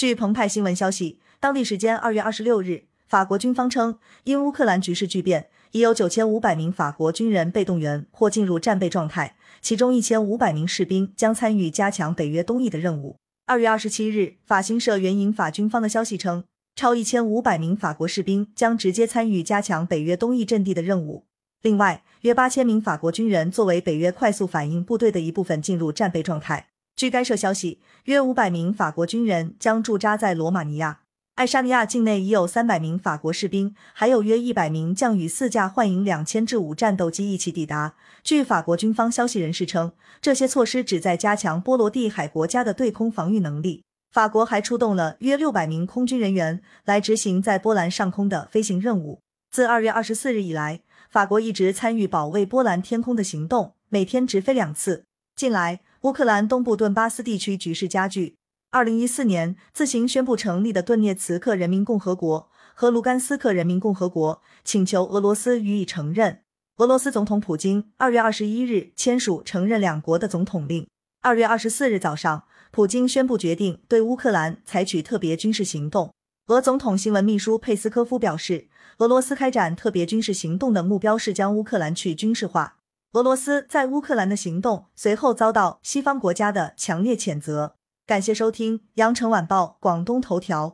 据澎湃新闻消息，当地时间二月二十六日，法国军方称，因乌克兰局势巨变，已有九千五百名法国军人被动员或进入战备状态，其中一千五百名士兵将参与加强北约东翼的任务。二月二十七日，法新社援引法军方的消息称，超一千五百名法国士兵将直接参与加强北约东翼阵地的任务。另外，约八千名法国军人作为北约快速反应部队的一部分进入战备状态。据该社消息，约五百名法国军人将驻扎在罗马尼亚、爱沙尼亚境内，已有三百名法国士兵，还有约一百名将与四架幻影两千至五战斗机一起抵达。据法国军方消息人士称，这些措施旨在加强波罗的海国家的对空防御能力。法国还出动了约六百名空军人员来执行在波兰上空的飞行任务。自二月二十四日以来，法国一直参与保卫波兰天空的行动，每天直飞两次。近来，乌克兰东部顿巴斯地区局势加剧。二零一四年自行宣布成立的顿涅茨克人民共和国和卢甘斯克人民共和国请求俄罗斯予以承认。俄罗斯总统普京二月二十一日签署承认两国的总统令。二月二十四日早上，普京宣布决定对乌克兰采取特别军事行动。俄总统新闻秘书佩斯科夫表示，俄罗斯开展特别军事行动的目标是将乌克兰去军事化。俄罗斯在乌克兰的行动随后遭到西方国家的强烈谴责。感谢收听《羊城晚报广东头条》。